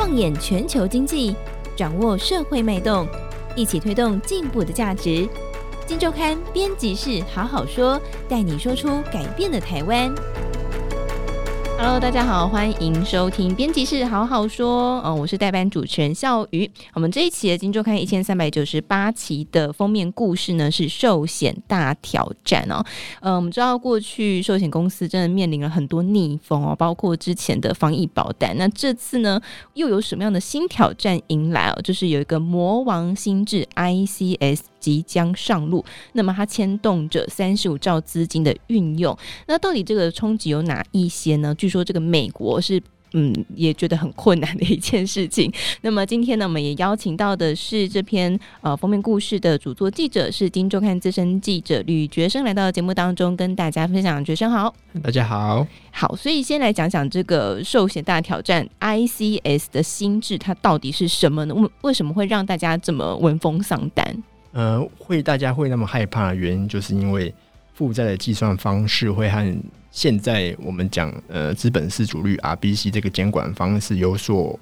放眼全球经济，掌握社会脉动，一起推动进步的价值。金周刊编辑室好好说，带你说出改变的台湾。Hello，大家好，欢迎收听编辑室好好说。嗯，我是代班主持人孝瑜。我们这一期的《金周刊》一千三百九十八期的封面故事呢，是寿险大挑战哦。嗯，我们知道过去寿险公司真的面临了很多逆风哦，包括之前的防疫保单。那这次呢，又有什么样的新挑战迎来哦？就是有一个魔王新智 ICS。即将上路，那么它牵动着三十五兆资金的运用，那到底这个冲击有哪一些呢？据说这个美国是嗯也觉得很困难的一件事情。那么今天呢，我们也邀请到的是这篇呃封面故事的主作记者，是《金周刊》资深记者吕觉生，来到节目当中跟大家分享。觉生好，大家好，好，所以先来讲讲这个寿险大挑战 ICS 的心智，它到底是什么呢？为为什么会让大家这么闻风丧胆？呃，会大家会那么害怕的原因，就是因为负债的计算方式会和现在我们讲呃资本市足率 RBC 这个监管方式有所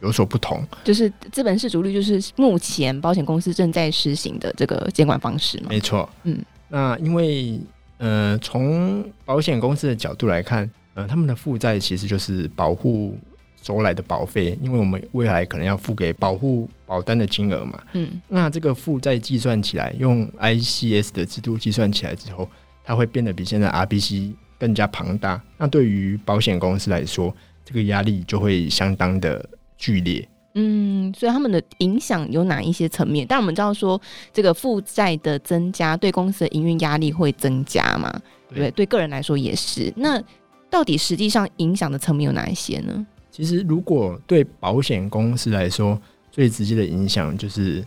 有所不同。就是资本市足率，就是目前保险公司正在实行的这个监管方式吗？没错，嗯，那因为呃从保险公司的角度来看，呃，他们的负债其实就是保护。收来的保费，因为我们未来可能要付给保护保单的金额嘛，嗯，那这个负债计算起来，用 ICS 的制度计算起来之后，它会变得比现在 RBC 更加庞大。那对于保险公司来说，这个压力就会相当的剧烈。嗯，所以他们的影响有哪一些层面？但我们知道说，这个负债的增加对公司的营运压力会增加嘛？对，对，对个人来说也是。那到底实际上影响的层面有哪一些呢？其实，如果对保险公司来说，最直接的影响就是，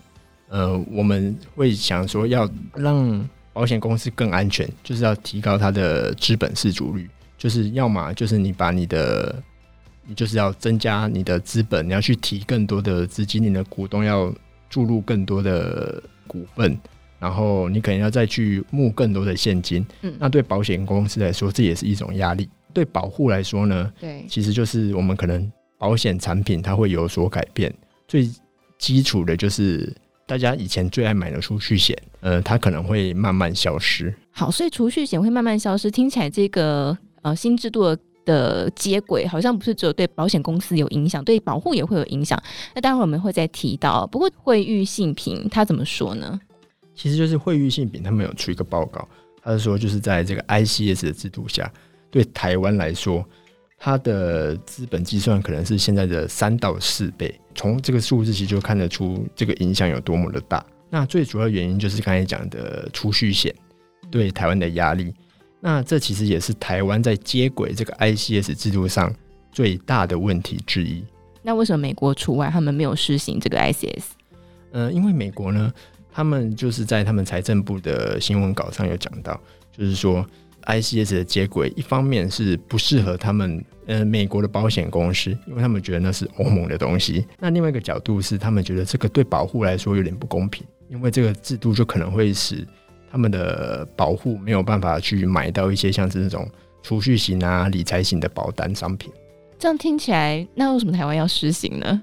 呃，我们会想说要让保险公司更安全，就是要提高它的资本市足率，就是要么就是你把你的，你就是要增加你的资本，你要去提更多的资金，你的股东要注入更多的股份，然后你可能要再去募更多的现金。嗯，那对保险公司来说，这也是一种压力。对保护来说呢，对，其实就是我们可能保险产品它会有所改变。最基础的就是大家以前最爱买的储蓄险，呃，它可能会慢慢消失。好，所以储蓄险会慢慢消失，听起来这个呃新制度的的接轨好像不是只有对保险公司有影响，对保护也会有影响。那待会我们会再提到。不过惠誉信评他怎么说呢？其实就是惠誉信评他们有出一个报告，他是说就是在这个 ICS 的制度下。对台湾来说，它的资本计算可能是现在的三到四倍。从这个数字其实就看得出这个影响有多么的大。那最主要原因就是刚才讲的储蓄险对台湾的压力。那这其实也是台湾在接轨这个 ICS 制度上最大的问题之一。那为什么美国除外，他们没有实行这个 ICS？呃，因为美国呢，他们就是在他们财政部的新闻稿上有讲到，就是说。ICS 的接轨，一方面是不适合他们，呃，美国的保险公司，因为他们觉得那是欧盟的东西。那另外一个角度是，他们觉得这个对保护来说有点不公平，因为这个制度就可能会使他们的保护没有办法去买到一些像是那种储蓄型啊、理财型的保单商品。这样听起来，那为什么台湾要实行呢？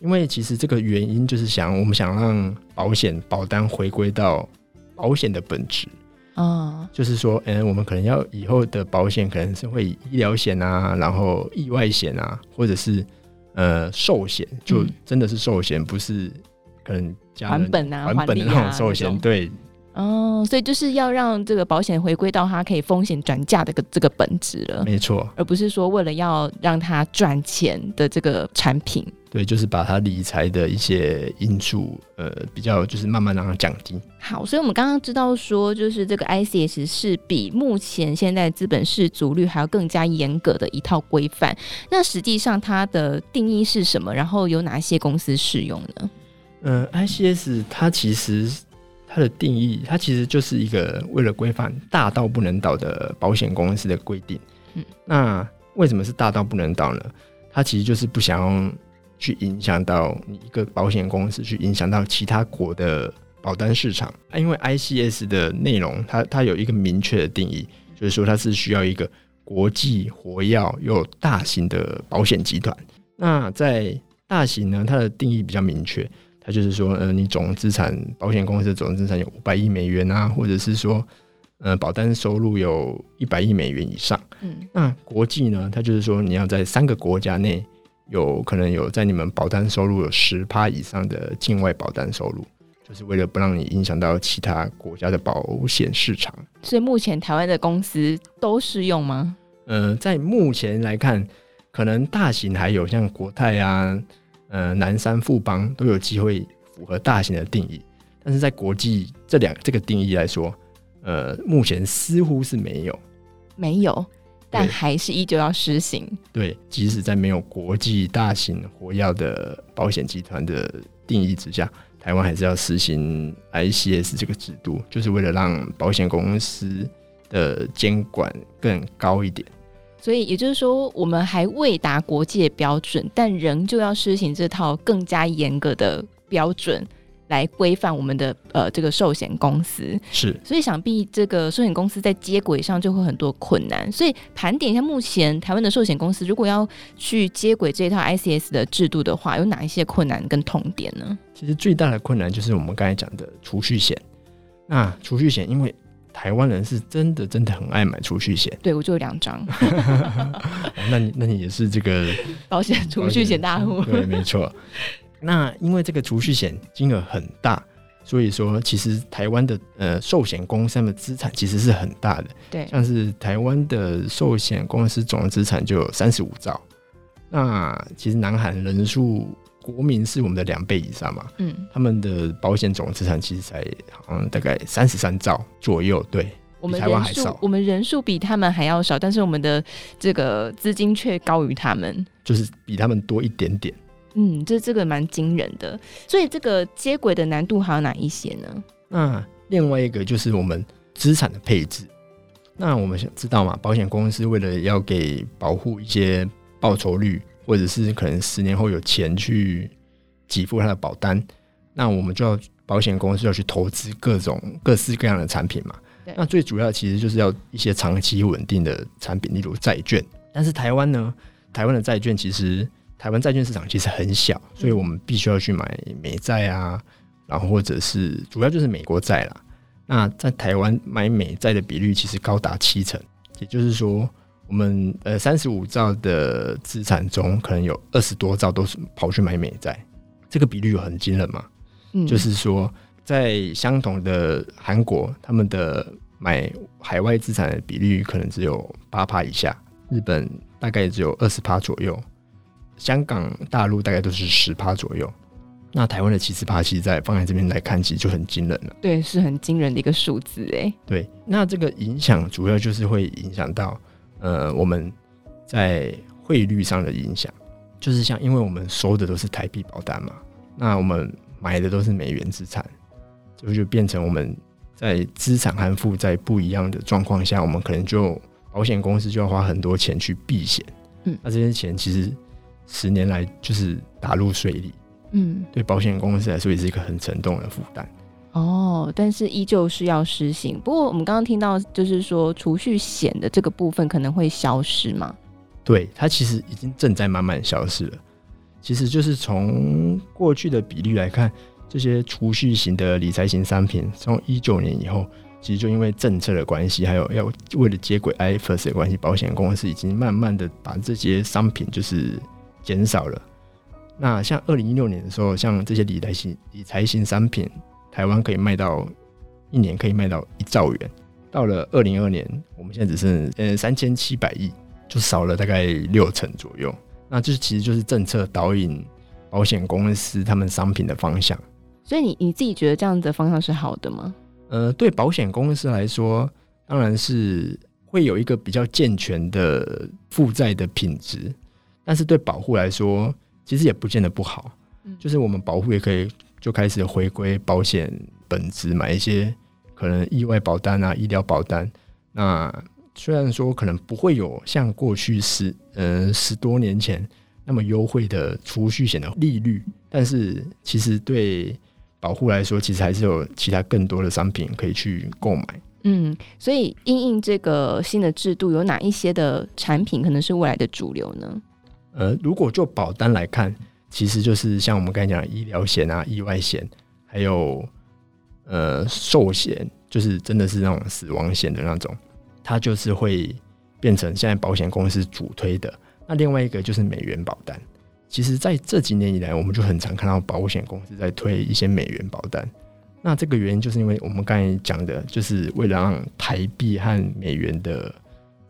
因为其实这个原因就是想，我们想让保险保单回归到保险的本质。啊，就是说，嗯，我们可能要以后的保险可能是会以医疗险啊，然后意外险啊，或者是呃寿险，就真的是寿险，不是可能还本啊、还本的 那种寿险，对。哦，所以就是要让这个保险回归到它可以风险转嫁的个这个本质了，没错，而不是说为了要让它赚钱的这个产品。对，就是把它理财的一些因素，呃，比较就是慢慢让它降低。好，所以我们刚刚知道说，就是这个 ICS 是比目前现在资本市足率还要更加严格的一套规范。那实际上它的定义是什么？然后有哪些公司适用呢？呃，ICS 它其实。它的定义，它其实就是一个为了规范大到不能倒的保险公司的规定。嗯，那为什么是大到不能倒呢？它其实就是不想要去影响到你一个保险公司，去影响到其他国的保单市场。因为 ICS 的内容，它它有一个明确的定义，就是说它是需要一个国际活跃又大型的保险集团。那在大型呢，它的定义比较明确，它就是说，呃，你总资产，保险公司的总资产有五百亿美元啊，或者是说，呃，保单收入有一百亿美元以上。嗯，那国际呢，它就是说，你要在三个国家内有可能有在你们保单收入有十趴以上的境外保单收入。就是为了不让你影响到其他国家的保险市场，所以目前台湾的公司都适用吗？呃，在目前来看，可能大型还有像国泰啊、呃南山富邦都有机会符合大型的定义，但是在国际这两这个定义来说，呃，目前似乎是没有，没有，但还是依旧要施行。对，即使在没有国际大型火药的保险集团的定义之下。台湾还是要实行 ICS 这个制度，就是为了让保险公司的监管更高一点。所以也就是说，我们还未达国际的标准，但仍旧要施行这套更加严格的标准。来规范我们的呃这个寿险公司是，所以想必这个寿险公司在接轨上就会很多困难。所以盘点一下，目前台湾的寿险公司如果要去接轨这一套 ICS 的制度的话，有哪一些困难跟痛点呢？其实最大的困难就是我们刚才讲的储蓄险。那储蓄险，因为台湾人是真的真的很爱买储蓄险，对我就有两张。那你那你也是这个保险储蓄险大户？对，没错。那因为这个储蓄险金额很大，所以说其实台湾的呃寿险公司的资产其实是很大的。对，像是台湾的寿险公司总资产就有三十五兆。那其实南韩人数国民是我们的两倍以上嘛。嗯，他们的保险总资产其实才好像大概三十三兆左右。对，我们台湾还少，我们人数比他们还要少，但是我们的这个资金却高于他们，就是比他们多一点点。嗯，这这个蛮惊人的，所以这个接轨的难度还有哪一些呢？那另外一个就是我们资产的配置。那我们想知道嘛，保险公司为了要给保护一些报酬率，或者是可能十年后有钱去给付他的保单，那我们就要保险公司要去投资各种各式各样的产品嘛。那最主要其实就是要一些长期稳定的产品，例如债券。但是台湾呢，台湾的债券其实。台湾债券市场其实很小，所以我们必须要去买美债啊，然后或者是主要就是美国债啦。那在台湾买美债的比率其实高达七成，也就是说，我们呃三十五兆的资产中，可能有二十多兆都是跑去买美债，这个比率有很惊人嘛？嗯，就是说，在相同的韩国，他们的买海外资产的比率可能只有八趴以下，日本大概只有二十趴左右。香港、大陆大概都是十趴左右，那台湾的七十趴，其实在放在这边来看，其实就很惊人了。对，是很惊人的一个数字哎。对，那这个影响主要就是会影响到呃我们在汇率上的影响，就是像因为我们收的都是台币保单嘛，那我们买的都是美元资产，就就变成我们在资产和负债不一样的状况下，我们可能就保险公司就要花很多钱去避险。嗯，那这些钱其实。十年来就是打入税里，嗯，对保险公司来说也是一个很沉重的负担。哦，但是依旧是要实行。不过我们刚刚听到，就是说储蓄险的这个部分可能会消失吗？对，它其实已经正在慢慢消失了。其实就是从过去的比率来看，这些储蓄型的理财型商品，从一九年以后，其实就因为政策的关系，还有要为了接轨 IFRS 的关系，保险公司已经慢慢的把这些商品就是。减少了。那像二零一六年的时候，像这些理财型理财型商品，台湾可以卖到一年可以卖到一兆元。到了二零二年，我们现在只剩呃三千七百亿，就少了大概六成左右。那这其实就是政策导引保险公司他们商品的方向。所以你你自己觉得这样的方向是好的吗？呃，对保险公司来说，当然是会有一个比较健全的负债的品质。但是对保护来说，其实也不见得不好。嗯，就是我们保护也可以就开始回归保险本质，买一些可能意外保单啊、医疗保单。那虽然说可能不会有像过去十嗯十多年前那么优惠的储蓄险的利率，但是其实对保护来说，其实还是有其他更多的商品可以去购买。嗯，所以因应这个新的制度，有哪一些的产品可能是未来的主流呢？呃，如果就保单来看，其实就是像我们刚才讲医疗险啊、意外险，还有呃寿险，就是真的是那种死亡险的那种，它就是会变成现在保险公司主推的。那另外一个就是美元保单。其实在这几年以来，我们就很常看到保险公司在推一些美元保单。那这个原因就是因为我们刚才讲的，就是为了让台币和美元的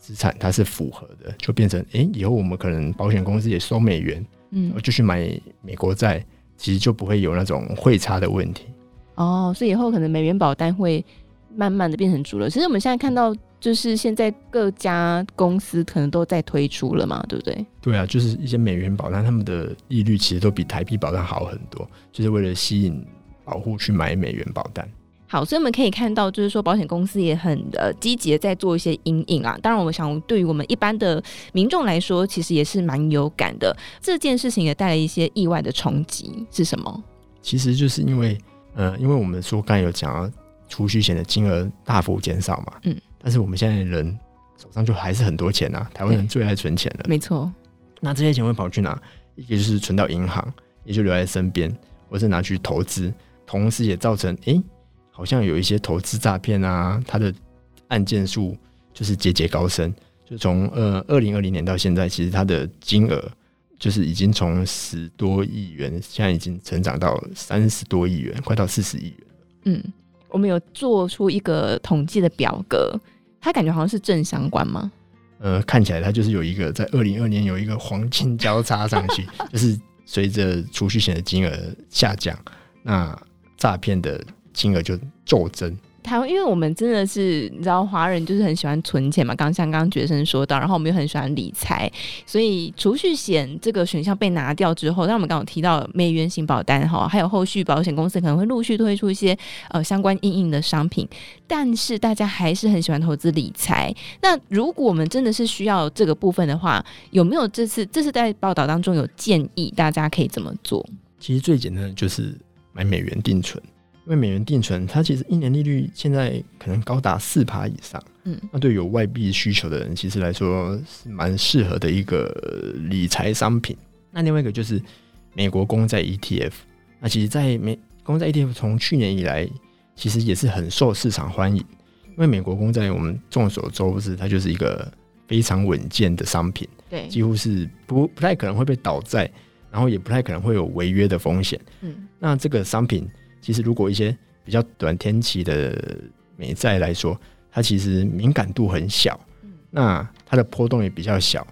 资产它是符合的，就变成哎、欸，以后我们可能保险公司也收美元，嗯，就去买美国债，其实就不会有那种汇差的问题。哦，所以以后可能美元保单会慢慢的变成主流。其实我们现在看到。就是现在各家公司可能都在推出了嘛，对不对？对啊，就是一些美元保单，他们的利率其实都比台币保单好很多，就是为了吸引保护去买美元保单。好，所以我们可以看到，就是说保险公司也很呃积极的在做一些阴影啊。当然，我想对于我们一般的民众来说，其实也是蛮有感的。这件事情也带来一些意外的冲击，是什么？其实就是因为呃，因为我们说刚才有讲到储蓄险的金额大幅减少嘛，嗯。但是我们现在人手上就还是很多钱啊，台湾人最爱存钱了。没错，那这些钱会跑去哪？一个就是存到银行，也就留在身边，或是拿去投资，同时也造成哎、欸，好像有一些投资诈骗啊，它的案件数就是节节高升。就从呃二零二零年到现在，其实它的金额就是已经从十多亿元，现在已经成长到三十多亿元，快到四十亿元了。嗯。我们有做出一个统计的表格，它感觉好像是正相关吗？呃，看起来它就是有一个在二零二二年有一个黄金交叉上去，就是随着储蓄险的金额下降，那诈骗的金额就骤增。台湾，因为我们真的是你知道，华人就是很喜欢存钱嘛。刚像刚刚觉生说到，然后我们又很喜欢理财，所以储蓄险这个选项被拿掉之后，那我们刚刚提到美元型保单哈，还有后续保险公司可能会陆续推出一些呃相关应应的商品，但是大家还是很喜欢投资理财。那如果我们真的是需要这个部分的话，有没有这次这次在报道当中有建议大家可以怎么做？其实最简单的就是买美元定存。因为美元定存，它其实一年利率现在可能高达四趴以上，嗯，那对有外币需求的人，其实来说是蛮适合的一个理财商品。那另外一个就是美国公债 ETF，那其实，在美公债 ETF 从去年以来，其实也是很受市场欢迎，因为美国公债我们众所周知，它就是一个非常稳健的商品，对，几乎是不不太可能会被倒债，然后也不太可能会有违约的风险，嗯，那这个商品。其实，如果一些比较短天期的美债来说，它其实敏感度很小，那它的波动也比较小，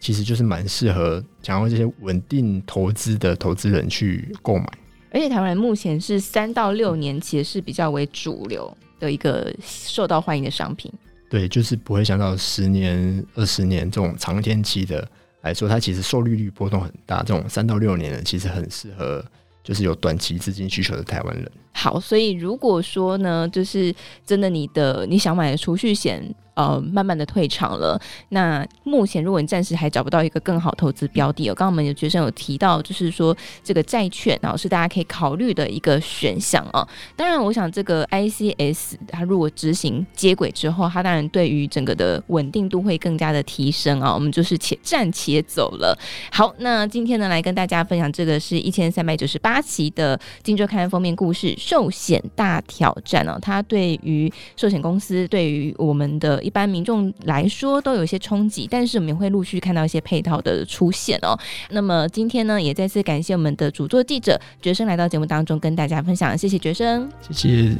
其实就是蛮适合想要这些稳定投资的投资人去购买。而且，台湾人目前是三到六年期是比较为主流的一个受到欢迎的商品。对，就是不会想到十年、二十年这种长天期的来说，它其实受利率波动很大。这种三到六年的，其实很适合。就是有短期资金需求的台湾人。好，所以如果说呢，就是真的，你的你想买的储蓄险。呃，慢慢的退场了。那目前，如果你暂时还找不到一个更好投资标的，哦，刚刚我们有学生有提到，就是说这个债券，然后是大家可以考虑的一个选项哦。当然，我想这个 ICS 它如果执行接轨之后，它当然对于整个的稳定度会更加的提升啊，我们就是且战且走了。好，那今天呢，来跟大家分享这个是一千三百九十八期的《今周刊》封面故事——寿险大挑战哦。它对于寿险公司，对于我们的。一般民众来说都有一些冲击，但是我们也会陆续看到一些配套的出现哦。那么今天呢，也再次感谢我们的主作记者觉生来到节目当中跟大家分享，谢谢觉生，谢谢。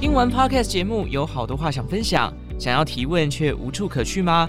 听完 Podcast 节目，有好多话想分享，想要提问却无处可去吗？